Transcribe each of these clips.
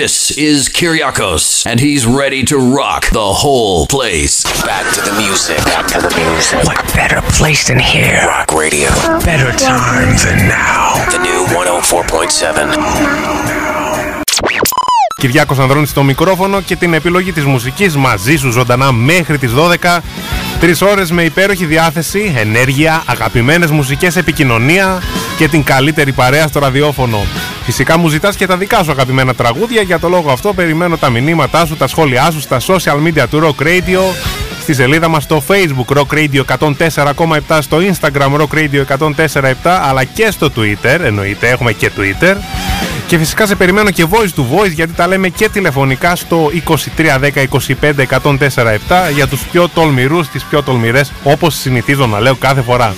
This is Kyriakos, and he's ready to rock the whole place. Back to the music. Back to the music. What better place than here? Rock Radio. Better time than now. The new 104.7. Κυριάκος Ανδρώνης στο μικρόφωνο και την επιλογή της μουσικής μαζί σου ζωντανά μέχρι τις 12. Τρεις ώρες με υπέροχη διάθεση, ενέργεια, αγαπημένες μουσικές, επικοινωνία και την καλύτερη παρέα στο ραδιόφωνο. Φυσικά μου ζητάς και τα δικά σου αγαπημένα τραγούδια, για το λόγο αυτό περιμένω τα μηνύματά σου, τα σχόλιά σου στα social media του Rock Radio, στη σελίδα μας στο Facebook Rock Radio 104,7, στο Instagram Rock Radio 104,7, αλλά και στο Twitter, εννοείται έχουμε και Twitter. Και φυσικά σε περιμένω και voice to voice γιατί τα λέμε και τηλεφωνικά στο 2310 25 147 για τους πιο τολμηρούς, τις πιο τολμηρές όπως συνηθίζω να λέω κάθε φορά.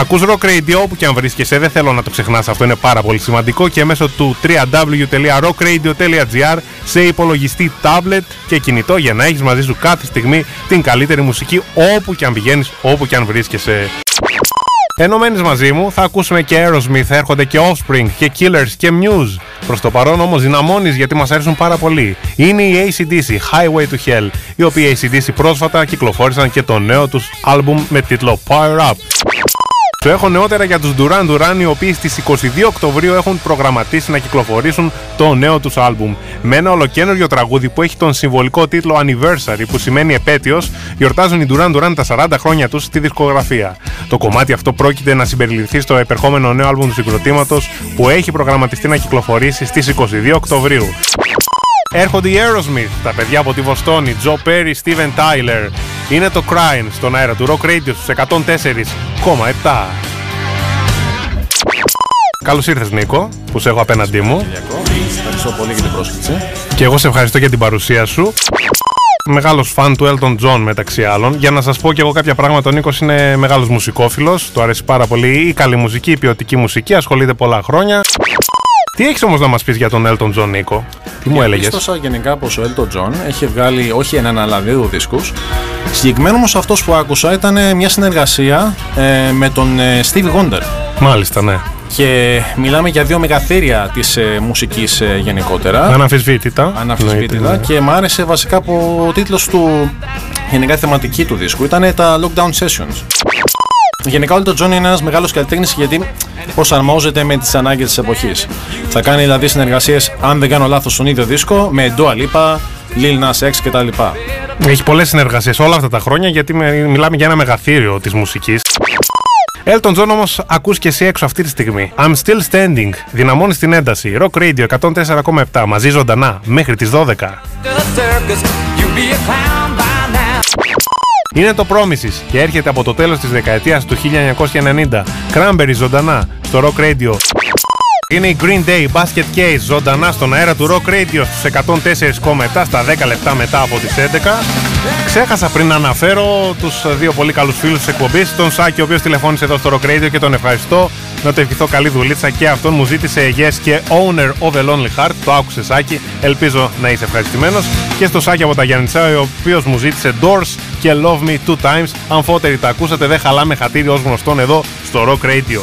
Ακούς Rock Radio όπου και αν βρίσκεσαι, δεν θέλω να το ξεχνάς, αυτό είναι πάρα πολύ σημαντικό και μέσω του www.rockradio.gr σε υπολογιστή, tablet και κινητό για να έχεις μαζί σου κάθε στιγμή την καλύτερη μουσική όπου και αν πηγαίνεις, όπου και αν βρίσκεσαι. Ενωμένες μαζί μου θα ακούσουμε και Aerosmith, έρχονται και Offspring και Killers και Muse. Προς το παρόν όμως δυναμώνεις γιατί μας αρέσουν πάρα πολύ. Είναι η ACDC, Highway to Hell, οι οποίοι ACDC πρόσφατα κυκλοφόρησαν και το νέο τους άλμπουμ με τίτλο Power Up. Σου έχω νεότερα για τους Duran Duran οι οποίοι στις 22 Οκτωβρίου έχουν προγραμματίσει να κυκλοφορήσουν το νέο τους άλμπουμ. Με ένα ολοκένουργιο τραγούδι που έχει τον συμβολικό τίτλο Anniversary που σημαίνει επέτειος, γιορτάζουν οι Duran Duran τα 40 χρόνια τους στη δισκογραφία. Το κομμάτι αυτό πρόκειται να συμπεριληφθεί στο επερχόμενο νέο άλμπουμ του συγκροτήματος που έχει προγραμματιστεί να κυκλοφορήσει στις 22 Οκτωβρίου. Έρχονται οι Aerosmith, τα παιδιά από τη Βοστόνη, Joe Perry, Steven Tyler. Είναι το Crying στον αέρα του Rock Radio στους 104,7. Καλώς ήρθες Νίκο, που σε έχω απέναντί μου. Ευχαριστώ πολύ για την πρόσκληση. Και εγώ σε ευχαριστώ για την παρουσία σου. Μεγάλος φαν του Elton John μεταξύ άλλων. Για να σας πω και εγώ κάποια πράγματα, ο Νίκος είναι μεγάλος μουσικόφιλος. Του αρέσει πάρα πολύ η καλή μουσική, η ποιοτική μουσική. Ασχολείται πολλά χρόνια. Τι έχεις όμως να μας πεις για τον Elton John, Νίκο, τι μου έλεγες; Πίστοσα γενικά πως ο Elton John έχει βγάλει όχι έναν αλλά δύο δίσκους. Συγκεκριμένο όμως αυτός που άκουσα ήταν μια συνεργασία ε, με τον ε, Steve Wonder. Μάλιστα, ναι. Και μιλάμε για δύο μεγαθύρια της ε, μουσικής ε, γενικότερα. Αναμφισβήτητα. Αναμφισβήτητα. Εννοείται, ναι. Και μου άρεσε βασικά που ο τίτλος του, γενικά η θεματική του δίσκου, ήταν τα Lockdown Sessions. Γενικά ο Elton John είναι ένας μεγάλος καλλιτέχνης γιατί προσαρμόζεται με τις ανάγκες της εποχής. Θα κάνει δηλαδή συνεργασίες, αν δεν κάνω λάθος, στον ίδιο δίσκο με Dua Lipa, Lil Nas X κτλ. Έχει πολλές συνεργασίες όλα αυτά τα χρόνια γιατί με- μιλάμε για ένα μεγαθύριο της μουσικής. Elton John όμως ακούς και εσύ έξω αυτή τη στιγμή. I'm still standing. Δυναμώνει την ένταση. Rock Radio 104,7 μαζί ζωντανά μέχρι τις 12. Είναι το Promises και έρχεται από το τέλος της δεκαετίας του 1990. Cranberry ζωντανά στο Rock Radio. Είναι η Green Day Basket Case ζωντανά στον αέρα του Rock Radio στους 104,7 στα 10 λεπτά μετά από τις 11. Ξέχασα πριν να αναφέρω τους δύο πολύ καλούς φίλους της εκπομπής, τον Σάκη ο οποίος τηλεφώνησε εδώ στο Rock Radio και τον ευχαριστώ. Να το ευχηθώ καλή δουλίτσα και αυτόν μου ζήτησε yes και owner of the lonely heart. Το άκουσε Σάκη, ελπίζω να είσαι ευχαριστημένος. Και στο Σάκη από τα Γιάννητσά, ο οποίος μου ζήτησε Doors και Love Me Two Times. Αμφότεροι τα ακούσατε, δεν χαλάμε χατήρι ως γνωστόν εδώ στο Rock Radio.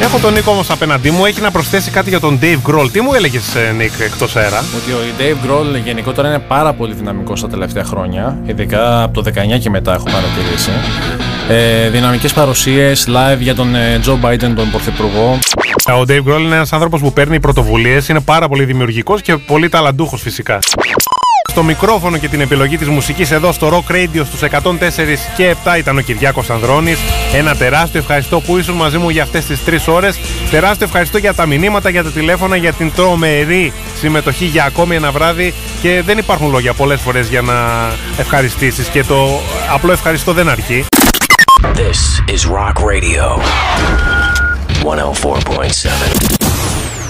Έχω τον Νίκο όμως απέναντί μου, έχει να προσθέσει κάτι για τον Dave Grohl. Τι μου έλεγες Νίκ εκτός αέρα; Ότι ο Dave Grohl γενικότερα είναι πάρα πολύ δυναμικός τα τελευταία χρόνια, ειδικά από το 19 και μετά έχω παρατηρήσει. Ε, δυναμικές παρουσίες, live για τον ε, Joe Biden, τον Πρωθυπουργό. Ο Dave Grohl είναι ένας άνθρωπος που παίρνει πρωτοβουλίες, είναι πάρα πολύ δημιουργικός και πολύ ταλαντούχος φυσικά. Στο μικρόφωνο και την επιλογή της μουσικής εδώ στο Rock Radio στους 104 και 7 ήταν ο Κυριάκος Ανδρώνης. Ένα τεράστιο ευχαριστώ που ήσουν μαζί μου για αυτές τις 3 ώρες. Τεράστιο ευχαριστώ για τα μηνύματα, για τα τηλέφωνα, για την τρομερή συμμετοχή για ακόμη ένα βράδυ και δεν υπάρχουν λόγια πολλές φορές για να ευχαριστήσεις και το απλό ευχαριστώ δεν αρκεί. This is Rock Radio 104.7.